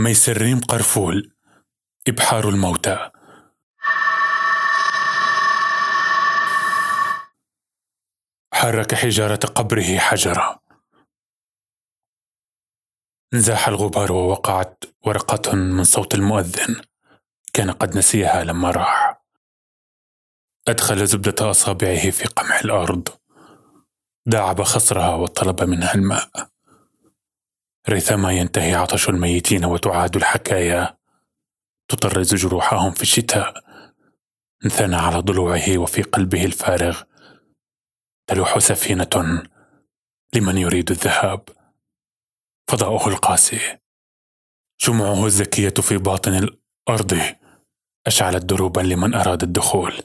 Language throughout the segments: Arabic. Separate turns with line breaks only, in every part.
ميسرين قرفول إبحار الموتى. حرك حجارة قبره حجرا. انزاح الغبار ووقعت ورقة من صوت المؤذن. كان قد نسيها لما راح. أدخل زبدة أصابعه في قمع الأرض. داعب خصرها وطلب منها الماء. ريثما ينتهي عطش الميتين وتعاد الحكايا. تطرز جروحهم في الشتاء. انثنى على ضلوعه وفي قلبه الفارغ. تلوح سفينة لمن يريد الذهاب. فضاؤه القاسي. شموعه الزكية في باطن الأرض. أشعلت دروبا لمن أراد الدخول.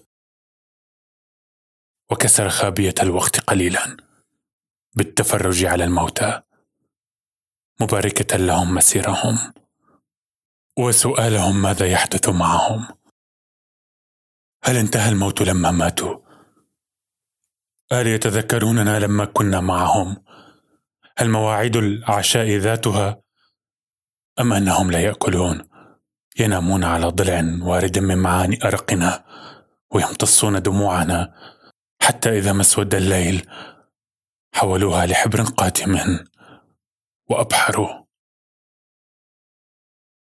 وكسر خابية الوقت قليلا. بالتفرج على الموتى. مباركة لهم مسيرهم وسؤالهم ماذا يحدث معهم؟ هل انتهى الموت لما ماتوا؟ هل يتذكروننا لما كنا معهم؟ هل مواعيد العشاء ذاتها؟ أم أنهم لا يأكلون ينامون على ضلع وارد من معاني أرقنا ويمتصون دموعنا حتى إذا ما اسود الليل حولوها لحبر قاتم. وابحروا